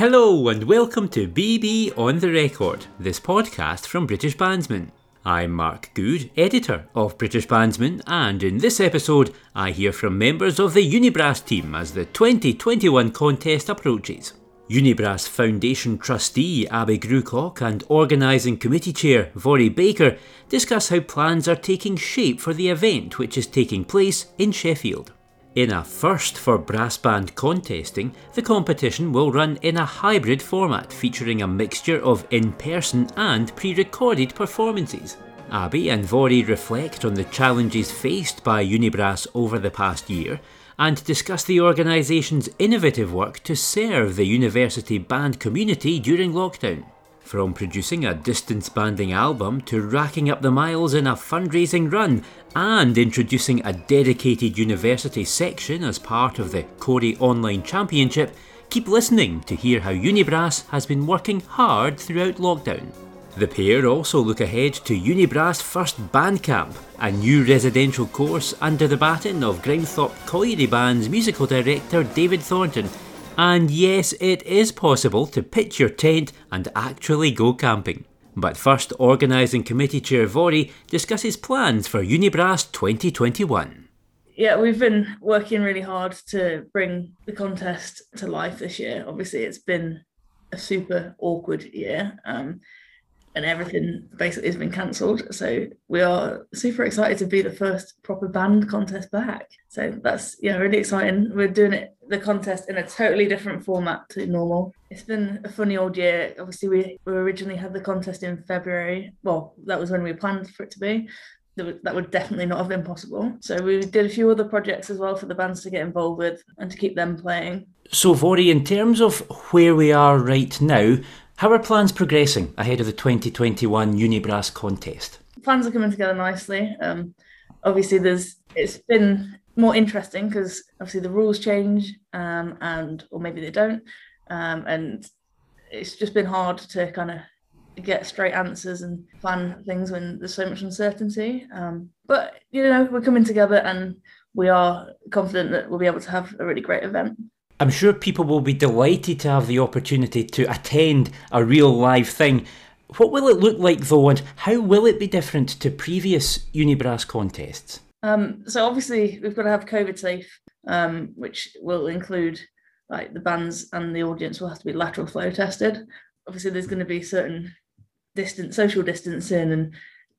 Hello and welcome to BB on the Record, this podcast from British Bandsman. I'm Mark Good, editor of British Bandsman, and in this episode, I hear from members of the Unibrass team as the 2021 contest approaches. Unibrass Foundation trustee Abby Grucock and organising committee chair Vori Baker discuss how plans are taking shape for the event which is taking place in Sheffield. In a first for brass band contesting, the competition will run in a hybrid format featuring a mixture of in person and pre recorded performances. Abby and Vori reflect on the challenges faced by Unibrass over the past year and discuss the organisation's innovative work to serve the university band community during lockdown. From producing a distance banding album to racking up the miles in a fundraising run and introducing a dedicated university section as part of the Cory Online Championship, keep listening to hear how Unibrass has been working hard throughout lockdown. The pair also look ahead to Unibrass First Band Camp, a new residential course under the baton of Grimethorpe Colliery Band's musical director David Thornton and yes, it is possible to pitch your tent and actually go camping. But first, organising committee chair Vori discusses plans for Unibrass 2021. Yeah, we've been working really hard to bring the contest to life this year. Obviously, it's been a super awkward year. Um, and everything basically has been cancelled. So we are super excited to be the first proper band contest back. So that's yeah, really exciting. We're doing it the contest in a totally different format to normal. It's been a funny old year. Obviously, we, we originally had the contest in February. Well, that was when we planned for it to be. That would definitely not have been possible. So we did a few other projects as well for the bands to get involved with and to keep them playing. So, Vori, in terms of where we are right now, how are plans progressing ahead of the 2021 Unibrass contest? Plans are coming together nicely. Um, obviously, there's it's been more interesting because obviously the rules change, um, and or maybe they don't, um, and it's just been hard to kind of get straight answers and plan things when there's so much uncertainty. Um, but you know, we're coming together, and we are confident that we'll be able to have a really great event. I'm sure people will be delighted to have the opportunity to attend a real live thing. What will it look like though, and how will it be different to previous Unibrass contests? Um, so obviously we've got to have COVID safe, um, which will include like the bands and the audience will have to be lateral flow tested. Obviously, there's going to be certain distance, social distancing, and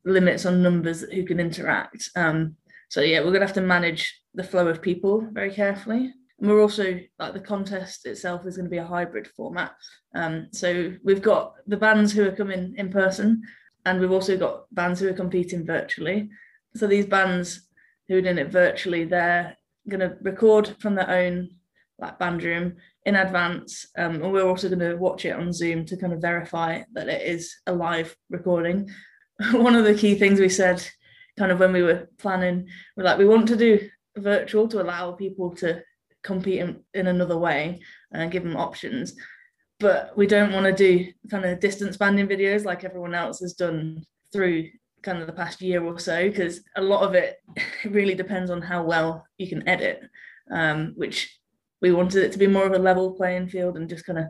limits on numbers who can interact. Um, so yeah, we're going to have to manage the flow of people very carefully. And we're also like the contest itself is going to be a hybrid format. Um, so we've got the bands who are coming in person, and we've also got bands who are competing virtually. So these bands who are doing it virtually, they're going to record from their own like band room in advance, um, and we're also going to watch it on Zoom to kind of verify that it is a live recording. One of the key things we said, kind of when we were planning, we're like we want to do virtual to allow people to compete in, in another way and give them options. But we don't want to do kind of distance banding videos like everyone else has done through kind of the past year or so, because a lot of it really depends on how well you can edit, um, which we wanted it to be more of a level playing field and just kind of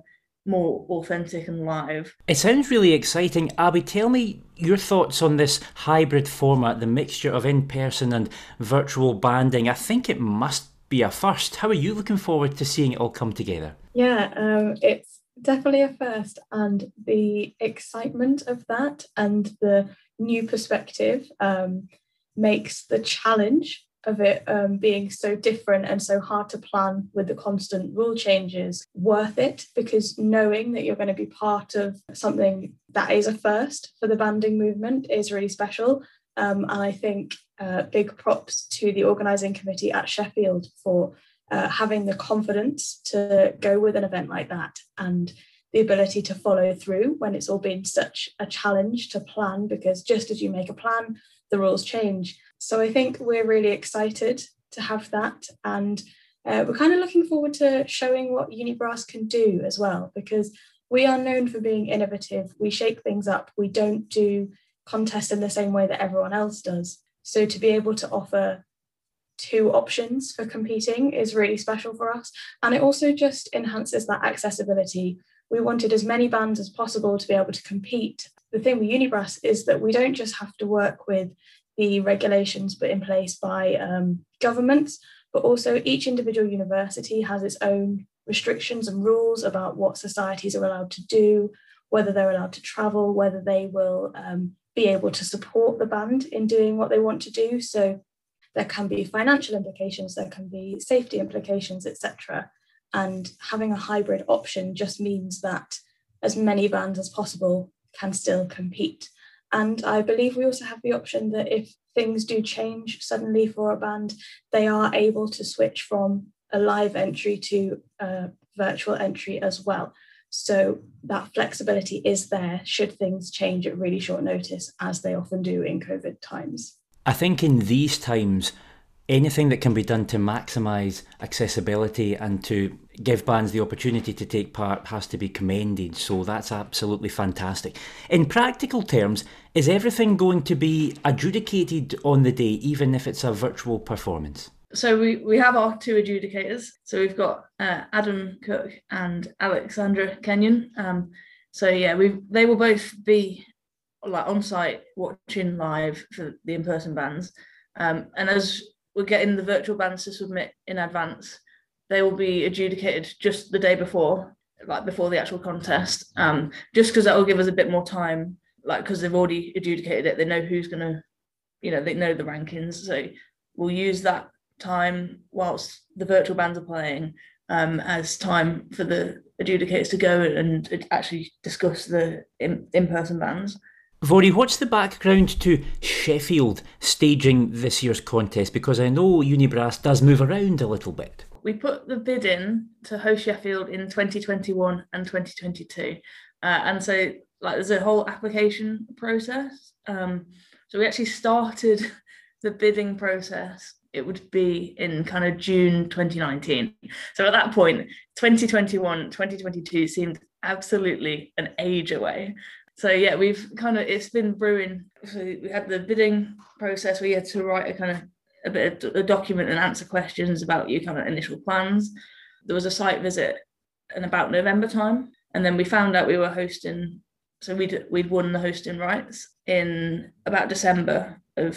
more authentic and live. It sounds really exciting. Abby, tell me your thoughts on this hybrid format, the mixture of in person and virtual banding. I think it must be a first. How are you looking forward to seeing it all come together? Yeah, um, it's definitely a first, and the excitement of that and the new perspective um, makes the challenge of it um, being so different and so hard to plan with the constant rule changes worth it because knowing that you're going to be part of something that is a first for the banding movement is really special. Um, and I think uh, big props to the organising committee at Sheffield for uh, having the confidence to go with an event like that and the ability to follow through when it's all been such a challenge to plan because just as you make a plan, the rules change. So I think we're really excited to have that and uh, we're kind of looking forward to showing what Unibrass can do as well because we are known for being innovative. We shake things up. We don't do contests in the same way that everyone else does. So to be able to offer two options for competing is really special for us. And it also just enhances that accessibility we wanted as many bands as possible to be able to compete. The thing with Unibrass is that we don't just have to work with the regulations put in place by um, governments, but also each individual university has its own restrictions and rules about what societies are allowed to do, whether they're allowed to travel, whether they will um, be able to support the band in doing what they want to do. So there can be financial implications, there can be safety implications, etc. And having a hybrid option just means that as many bands as possible can still compete. And I believe we also have the option that if things do change suddenly for a band, they are able to switch from a live entry to a virtual entry as well. So that flexibility is there should things change at really short notice, as they often do in COVID times. I think in these times, anything that can be done to maximise accessibility and to give bands the opportunity to take part has to be commended. So that's absolutely fantastic. In practical terms, is everything going to be adjudicated on the day, even if it's a virtual performance? So we, we have our two adjudicators. So we've got uh, Adam Cook and Alexandra Kenyon. Um, so yeah, we they will both be like on site watching live for the in person bands. Um, and as we're getting the virtual bands to submit in advance, they will be adjudicated just the day before, like before the actual contest. Um, just because that will give us a bit more time, like because they've already adjudicated it, they know who's gonna, you know, they know the rankings. So we'll use that time whilst the virtual bands are playing um, as time for the adjudicators to go and actually discuss the in, in-person bands. Vori, what's the background to Sheffield staging this year's contest? Because I know Unibrass does move around a little bit. We put the bid in to host Sheffield in 2021 and 2022. Uh, and so like there's a whole application process. Um, so we actually started the bidding process. It would be in kind of June 2019. So at that point, 2021, 2022 seemed absolutely an age away so yeah, we've kind of it's been brewing. So we had the bidding process where you had to write a kind of a bit of a document and answer questions about your kind of initial plans. There was a site visit in about November time, and then we found out we were hosting. So we'd we'd won the hosting rights in about December of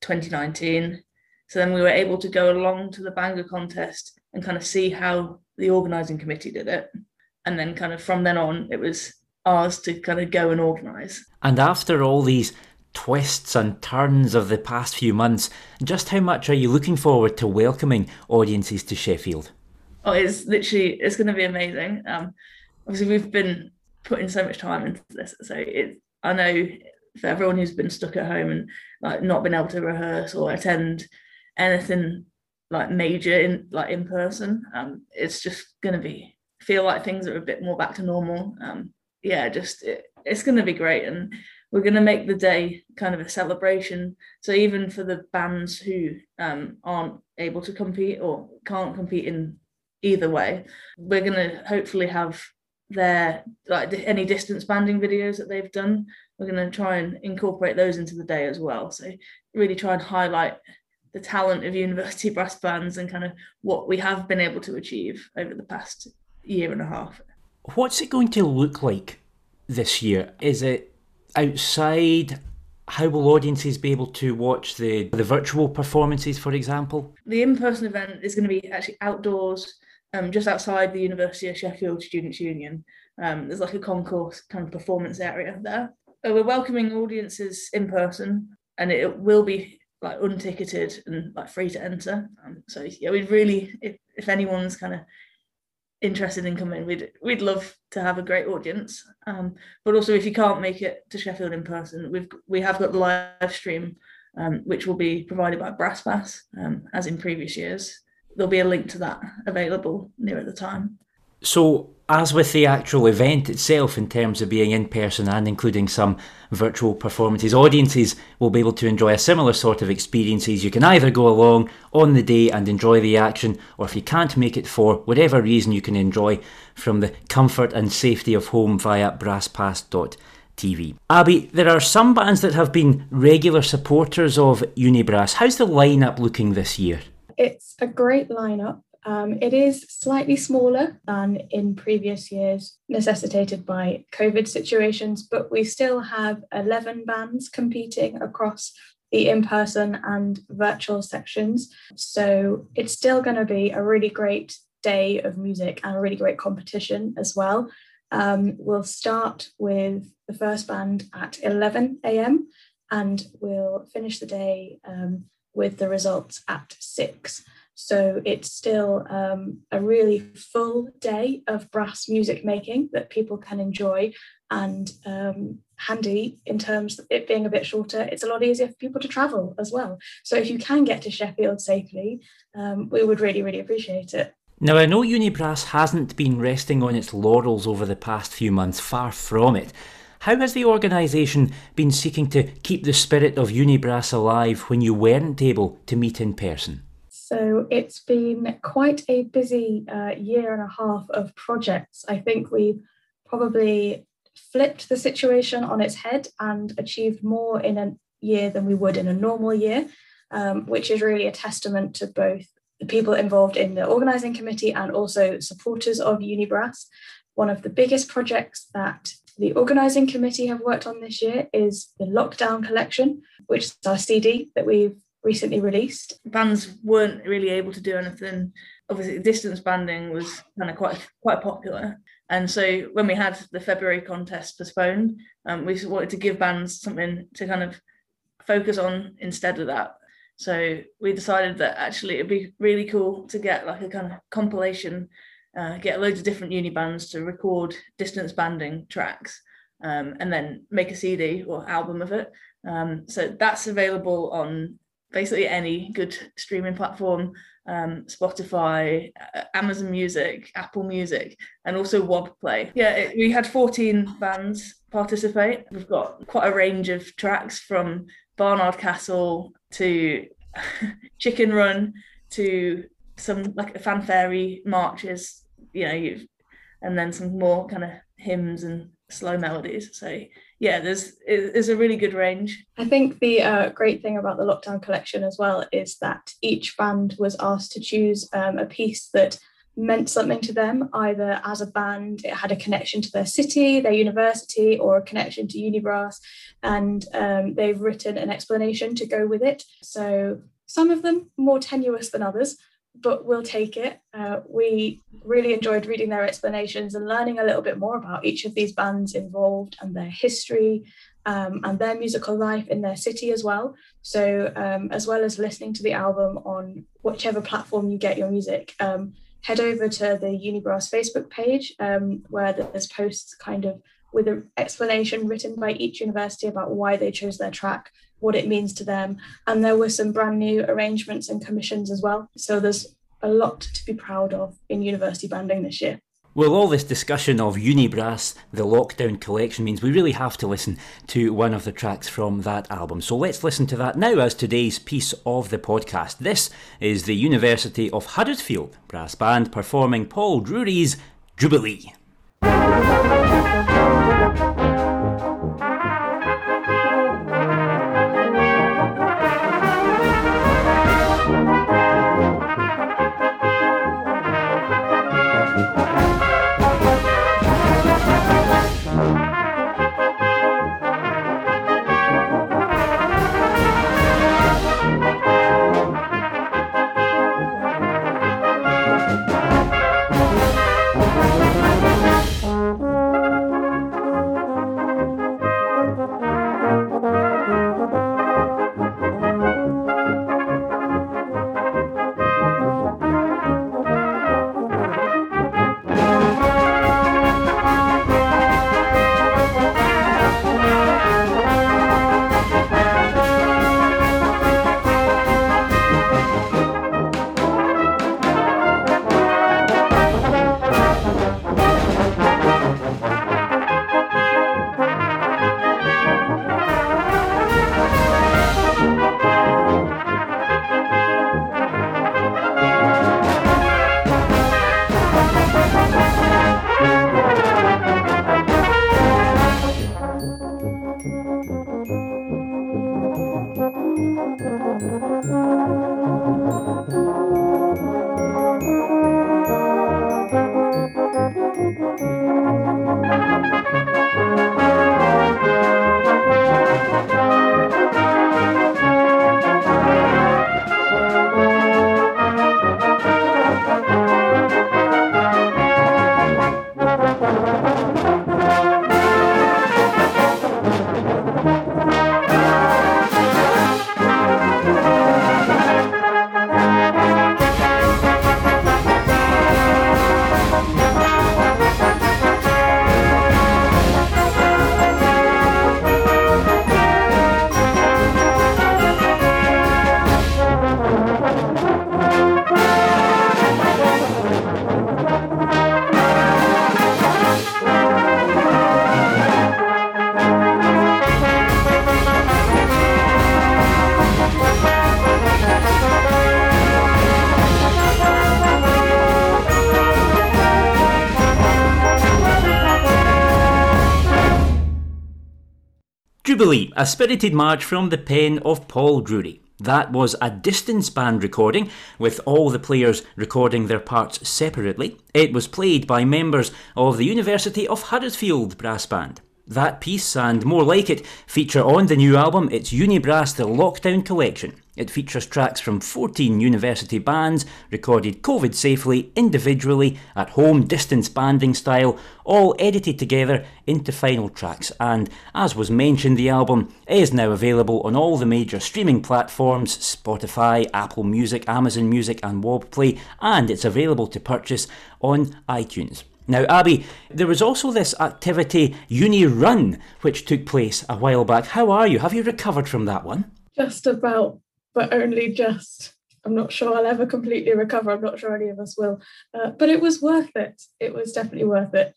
2019. So then we were able to go along to the Bangor contest and kind of see how the organising committee did it. And then kind of from then on, it was ours to kind of go and organise. And after all these twists and turns of the past few months, just how much are you looking forward to welcoming audiences to Sheffield? Oh, it's literally it's going to be amazing. Um, obviously, we've been putting so much time into this, so it. I know for everyone who's been stuck at home and like not been able to rehearse or attend anything like major in like in person, um, it's just going to be feel like things are a bit more back to normal. Um, yeah, just it, it's going to be great. And we're going to make the day kind of a celebration. So even for the bands who um, aren't able to compete or can't compete in either way, we're going to hopefully have their like any distance banding videos that they've done. We're going to try and incorporate those into the day as well. So really try and highlight the talent of university brass bands and kind of what we have been able to achieve over the past year and a half. What's it going to look like this year? Is it outside? How will audiences be able to watch the, the virtual performances, for example? The in person event is going to be actually outdoors, um, just outside the University of Sheffield Students' Union. Um, there's like a concourse kind of performance area there. Uh, we're welcoming audiences in person, and it will be like unticketed and like free to enter. Um, so yeah, we'd really, if, if anyone's kind of interested in coming, we'd we'd love to have a great audience. Um, but also, if you can't make it to Sheffield in person, we've we have got the live stream, um, which will be provided by BrassPass, um, as in previous years. There'll be a link to that available near at the time. So, as with the actual event itself, in terms of being in person and including some virtual performances, audiences will be able to enjoy a similar sort of experiences. You can either go along on the day and enjoy the action, or if you can't make it for whatever reason, you can enjoy from the comfort and safety of home via brasspass.tv. Abby, there are some bands that have been regular supporters of Unibrass. How's the lineup looking this year? It's a great lineup Um, it is slightly smaller than in previous years, necessitated by COVID situations, but we still have 11 bands competing across the in person and virtual sections. So it's still going to be a really great day of music and a really great competition as well. Um, we'll start with the first band at 11 a.m. and we'll finish the day um, with the results at 6. So it's still um, a really full day of brass music making that people can enjoy and um, handy in terms of it being a bit shorter. It's a lot easier for people to travel as well. So if you can get to Sheffield safely, um, we would really, really appreciate it. Now, I know Unibrass hasn't been resting on its laurels over the past few months, far from it. How has the organisation been seeking to keep the spirit of Unibrass alive when you weren't able to meet in person? So it's been quite a busy uh, year and a half of projects. I think we've probably flipped the situation on its head and achieved more in a year than we would in a normal year, um, which is really a testament to both the people involved in the organising committee and also supporters of Unibrass. One of the biggest projects that the organising committee have worked on this year is the Lockdown Collection, which is our CD that we've recently released. Bands weren't really able to do anything. Obviously, distance banding was kind of quite quite popular, and so when we had the February contest postponed, um, we wanted to give bands something to kind of focus on instead of that. So we decided that actually it'd be really cool to get like a kind of compilation, uh, get loads of different uni bands to record distance banding tracks, um, and then make a CD or album of it. Um, so that's available on basically any good streaming platform um, Spotify, uh, Amazon Music, Apple Music, and also WOB Play. Yeah, it, we had 14 bands participate. We've got quite a range of tracks from Barnard Castle to Chicken Run to some like fanfare marches, you know, and then some more kind of hymns and slow melodies. So yeah, there's there's a really good range. I think the uh, great thing about the lockdown collection as well is that each band was asked to choose um, a piece that meant something to them, either as a band, it had a connection to their city, their university, or a connection to Unibrass, and um, they've written an explanation to go with it. So some of them more tenuous than others, but we'll take it. Uh, we really enjoyed reading their explanations and learning a little bit more about each of these bands involved and their history um, and their musical life in their city as well. So, um, as well as listening to the album on whichever platform you get your music, um, head over to the Unibrass Facebook page um, where there's posts kind of with an explanation written by each university about why they chose their track, what it means to them. And there were some brand new arrangements and commissions as well. So there's a lot to be proud of in university banding this year. Well, all this discussion of Unibrass, the lockdown collection, means we really have to listen to one of the tracks from that album. So let's listen to that now as today's piece of the podcast. This is the University of Huddersfield Brass Band performing Paul Drury's Jubilee. A spirited march from the pen of Paul Drury. That was a distance band recording, with all the players recording their parts separately. It was played by members of the University of Huddersfield Brass Band. That piece and more like it feature on the new album. It's Unibrass The Lockdown Collection. It features tracks from 14 university bands recorded COVID safely, individually, at home, distance banding style, all edited together into final tracks. And as was mentioned, the album is now available on all the major streaming platforms Spotify, Apple Music, Amazon Music, and Wobplay, and it's available to purchase on iTunes. Now, Abby, there was also this activity Uni Run, which took place a while back. How are you? Have you recovered from that one? Just about, but only just. I'm not sure I'll ever completely recover. I'm not sure any of us will. Uh, but it was worth it. It was definitely worth it.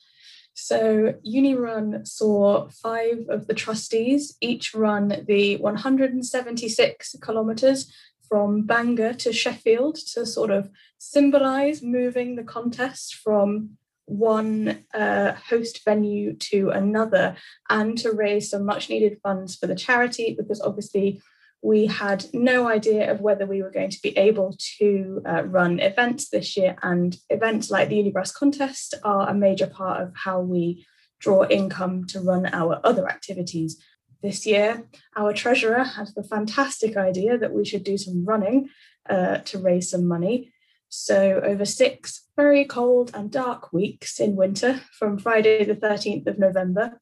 So, Uni Run saw five of the trustees each run the 176 kilometres from Bangor to Sheffield to sort of symbolise moving the contest from one uh, host venue to another and to raise some much needed funds for the charity because obviously we had no idea of whether we were going to be able to uh, run events this year. And events like the Unibrass contest are a major part of how we draw income to run our other activities. This year our treasurer had the fantastic idea that we should do some running uh, to raise some money so, over six very cold and dark weeks in winter, from Friday the 13th of November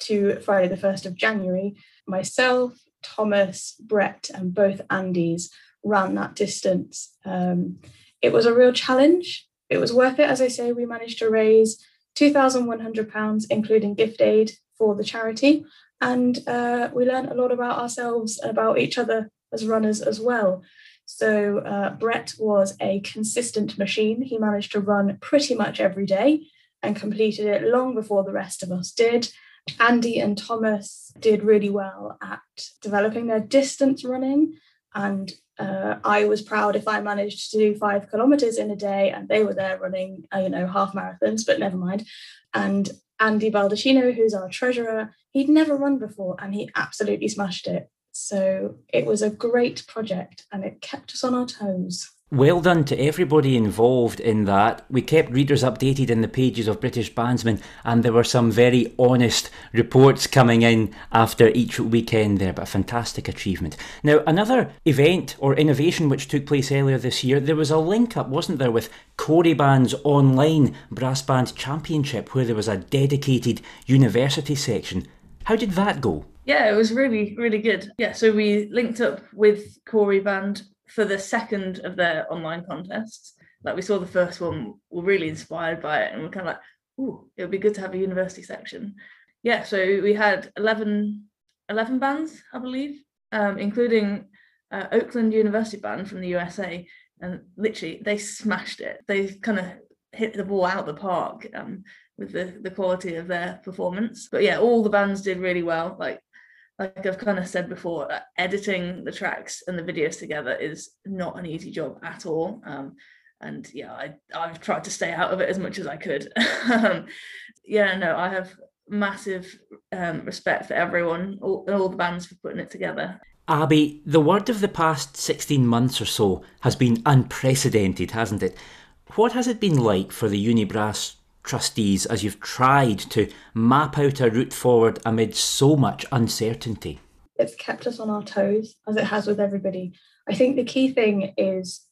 to Friday the 1st of January, myself, Thomas, Brett, and both Andys ran that distance. Um, it was a real challenge. It was worth it. As I say, we managed to raise £2,100, including gift aid for the charity. And uh, we learned a lot about ourselves and about each other as runners as well. So uh, Brett was a consistent machine. He managed to run pretty much every day and completed it long before the rest of us did. Andy and Thomas did really well at developing their distance running. And uh, I was proud if I managed to do five kilometers in a day and they were there running, uh, you know, half marathons, but never mind. And Andy Baldacchino, who's our treasurer, he'd never run before and he absolutely smashed it. So it was a great project and it kept us on our toes. Well done to everybody involved in that. We kept readers updated in the pages of British Bandsman, and there were some very honest reports coming in after each weekend there, but a fantastic achievement. Now, another event or innovation which took place earlier this year, there was a link up, wasn't there, with Cory Band's online brass band championship, where there was a dedicated university section. How did that go? Yeah, it was really, really good. Yeah, so we linked up with Cory Band for the second of their online contests. Like we saw the first one, we're really inspired by it, and we're kind of like, "Ooh, it would be good to have a university section." Yeah, so we had 11, 11 bands, I believe, um, including uh, Oakland University Band from the USA, and literally they smashed it. They kind of hit the ball out the park um, with the the quality of their performance. But yeah, all the bands did really well. Like like I've kind of said before, uh, editing the tracks and the videos together is not an easy job at all. Um, and yeah, I, I've tried to stay out of it as much as I could. um, yeah, no, I have massive um, respect for everyone all, all the bands for putting it together. Abby, the word of the past 16 months or so has been unprecedented, hasn't it? What has it been like for the Unibrass trustees as you've tried to map out a route forward amid so much uncertainty? It's kept us on our toes, as it has with everybody. I think the key thing is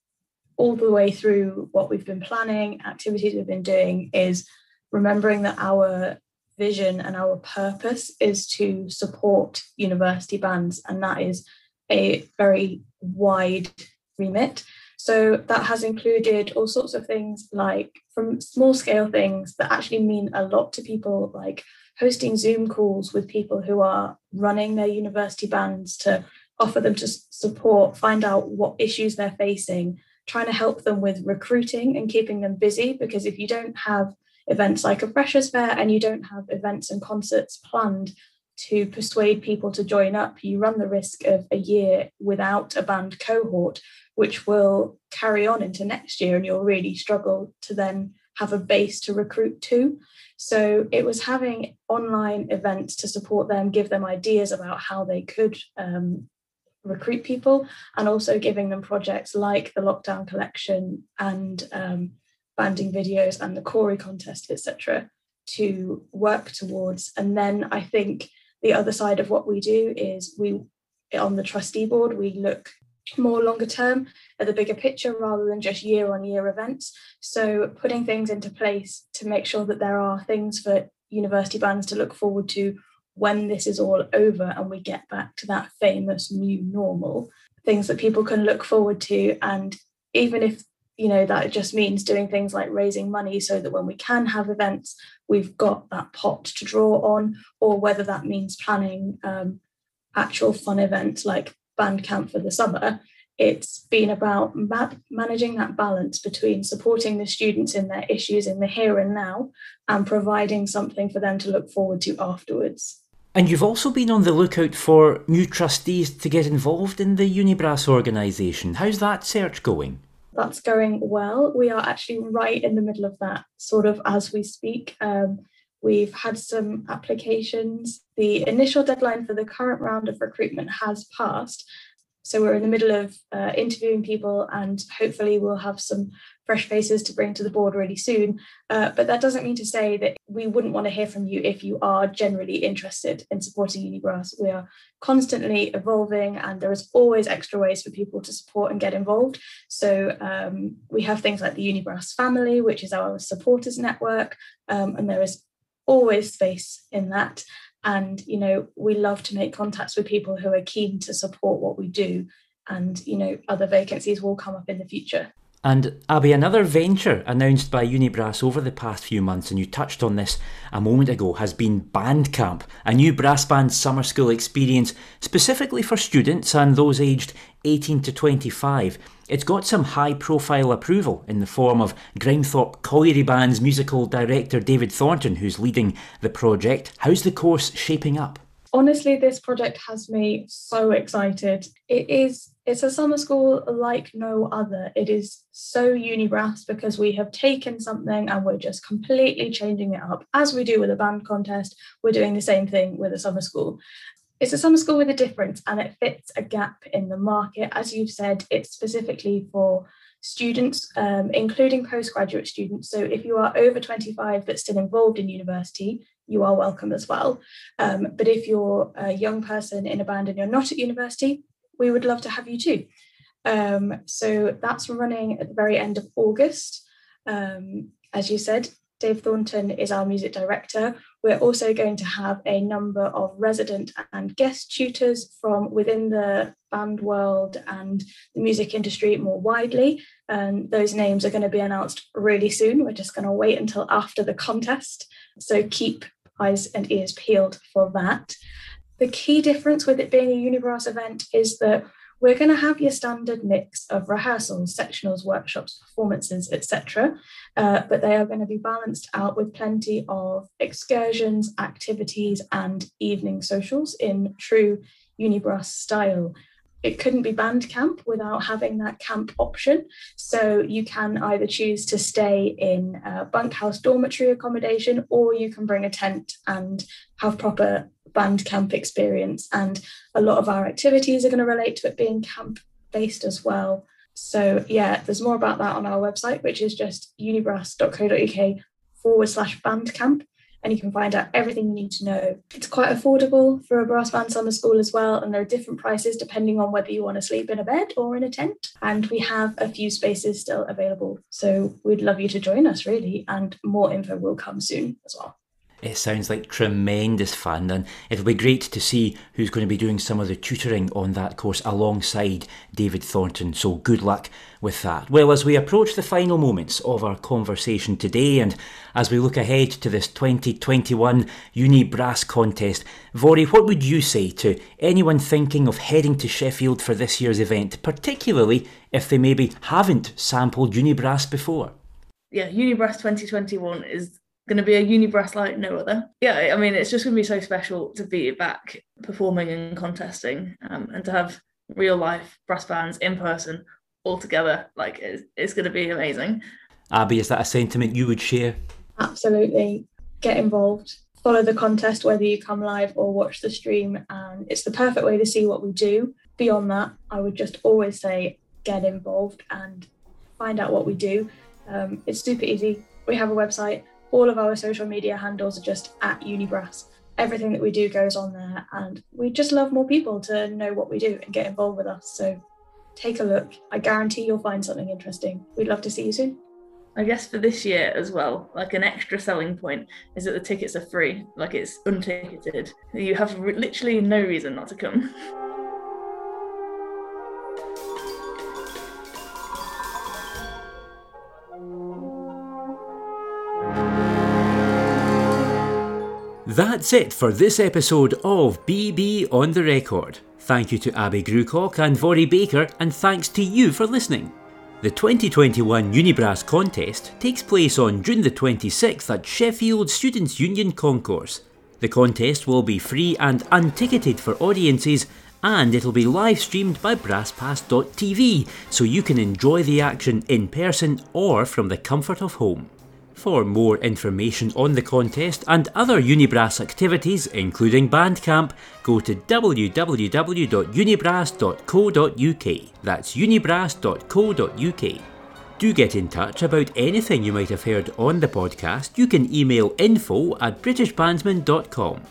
all the way through what we've been planning, activities we've been doing, is remembering that our vision and our purpose is to support university bands, and that is a very wide remit. So that has included all sorts of things like from small scale things that actually mean a lot to people, like hosting Zoom calls with people who are running their university bands to offer them to support, find out what issues they're facing, trying to help them with recruiting and keeping them busy. Because if you don't have events like a freshers fair and you don't have events and concerts planned to persuade people to join up, you run the risk of a year without a band cohort, which will carry on into next year, and you'll really struggle to then have a base to recruit to. So it was having online events to support them, give them ideas about how they could um, recruit people, and also giving them projects like the lockdown collection and um, banding videos and the Cory contest, etc., to work towards. And then I think the other side of what we do is we on the trustee board we look more longer term at the bigger picture rather than just year on year events. So, putting things into place to make sure that there are things for university bands to look forward to when this is all over and we get back to that famous new normal, things that people can look forward to. And even if you know that just means doing things like raising money so that when we can have events we've got that pot to draw on or whether that means planning um, actual fun events like band camp for the summer, it's been about ma- managing that balance between supporting the students in their issues in the here and now and providing something for them to look forward to afterwards. And you've also been on the lookout for new trustees to get involved in the Unibrass organisation. How's that search going? That's going well. We are actually right in the middle of that, sort of as we speak. Um, We've had some applications. The initial deadline for the current round of recruitment has passed. So we're in the middle of uh, interviewing people, and hopefully, we'll have some fresh faces to bring to the board really soon. Uh, but that doesn't mean to say that we wouldn't want to hear from you if you are generally interested in supporting Unibrass. We are constantly evolving, and there is always extra ways for people to support and get involved. So um, we have things like the Unibrass family, which is our supporters network, um, and there is always space in that. And, you know, we love to make contacts with people who are keen to support what we do. And, you know, other vacancies will come up in the future. And Abby, another venture announced by Unibrass over the past few months, and you touched on this a moment ago, has been Bandcamp, a new brass band summer school experience specifically for students and those aged 18 to 25. It's got some high profile approval in the form of Grimethorpe Colliery Band's musical director David Thornton, who's leading the project. How's the course shaping up? Honestly, this project has me so excited. It is it's a summer school like no other. It is so Unibrass because we have taken something and we're just completely changing it up. As we do with a band contest, we're doing the same thing with a summer school. It's a summer school with a difference and it fits a gap in the market. As you've said, it's specifically for students, um, including postgraduate students. So if you are over 25 but still involved in university, you are welcome as well. Um, but if you're a young person in a band and you're not at university, we would love to have you too. Um, so that's running at the very end of August. Um, as you said, Dave Thornton is our music director. We're also going to have a number of resident and guest tutors from within the band world and the music industry more widely. And those names are going to be announced really soon. We're just going to wait until after the contest. So keep eyes and ears peeled for that. The key difference with it being a Unibrass event is that we're going to have your standard mix of rehearsals, sectionals, workshops, performances, etc. Uh, but they are going to be balanced out with plenty of excursions, activities, and evening socials in true Unibrass style it couldn't be band camp without having that camp option. So you can either choose to stay in a bunkhouse dormitory accommodation or you can bring a tent and have proper band camp experience. And a lot of our activities are going to relate to it being camp based as well. So yeah, there's more about that on our website, which is just unibrass.co.uk forward slash band camp and you can find out everything you need to know. It's quite affordable for a brass band summer school as well, and there are different prices depending on whether you want to sleep in a bed or in a tent. And we have a few spaces still available, so we'd love you to join us really, and more info will come soon as well. It sounds like tremendous fun, and it'll be great to see who's going to be doing some of the tutoring on that course alongside David Thornton. So, good luck with that. Well, as we approach the final moments of our conversation today, and as we look ahead to this 2021 Uni Brass Contest, Vori, what would you say to anyone thinking of heading to Sheffield for this year's event, particularly if they maybe haven't sampled Uni Brass before? Yeah, Unibrass 2021 is going to be a uni Unibrass like no other. Yeah, I mean, it's just going to be so special to be back performing and contesting um, and to have real life brass bands in person all together. Like, it's, it's going to be amazing. Abby, is that a sentiment you would share? Absolutely. get involved, follow the contest whether you come live or watch the stream, and it's the perfect way to see what we do. Beyond that, I would just always say get involved and find out what we do. Um, it's super easy. We have a website. All of our social media handles are just at Unibrass. Everything that we do goes on there, and we just love more people to know what we do and get involved with us. So take a look. I guarantee you'll find something interesting. We'd love to see you soon. I guess for this year as well, like an extra selling point is that the tickets are free, like it's unticketed. You have literally no reason not to come. That's it for this episode of BB on the Record. Thank you to Abby Grucock and Vori Baker, and thanks to you for listening. The 2021 Unibrass contest takes place on June the 26th at Sheffield Students' Union Concourse. The contest will be free and unticketed for audiences and it'll be live streamed by brasspass.tv so you can enjoy the action in person or from the comfort of home. For more information on the contest and other Unibrass activities, including Bandcamp, go to www.unibrass.co.uk. That's unibrass.co.uk. Do get in touch about anything you might have heard on the podcast. You can email info at britishbandsman.com.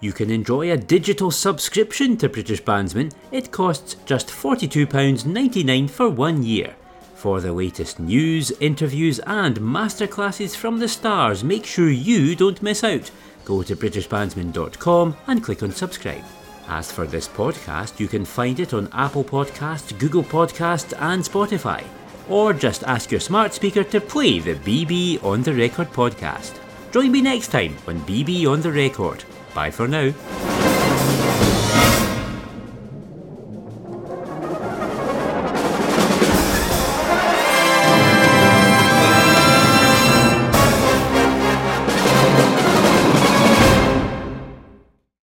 You can enjoy a digital subscription to British Bandsman. It costs just £42.99 for one year. For the latest news, interviews, and masterclasses from the stars, make sure you don't miss out. Go to BritishBandsman.com and click on subscribe. As for this podcast, you can find it on Apple Podcasts, Google Podcasts, and Spotify. Or just ask your smart speaker to play the BB on the Record podcast. Join me next time on BB on the Record. Bye for now.